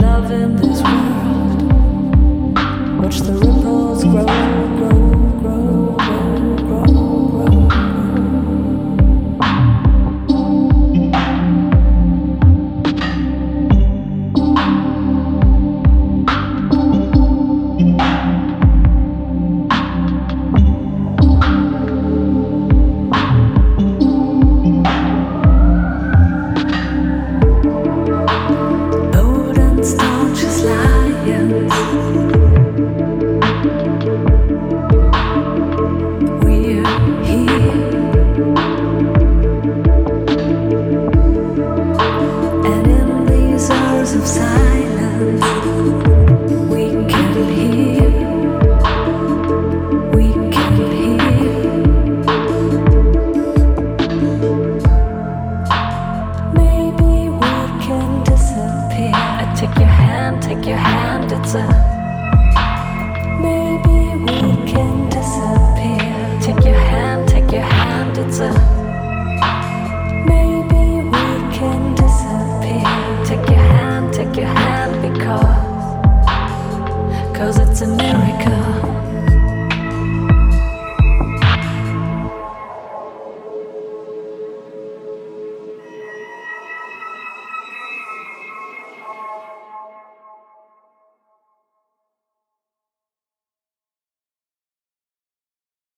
love in this world. Watch the ripples grow. Take your hand, it's a maybe we can disappear. Take your hand, take your hand, it's a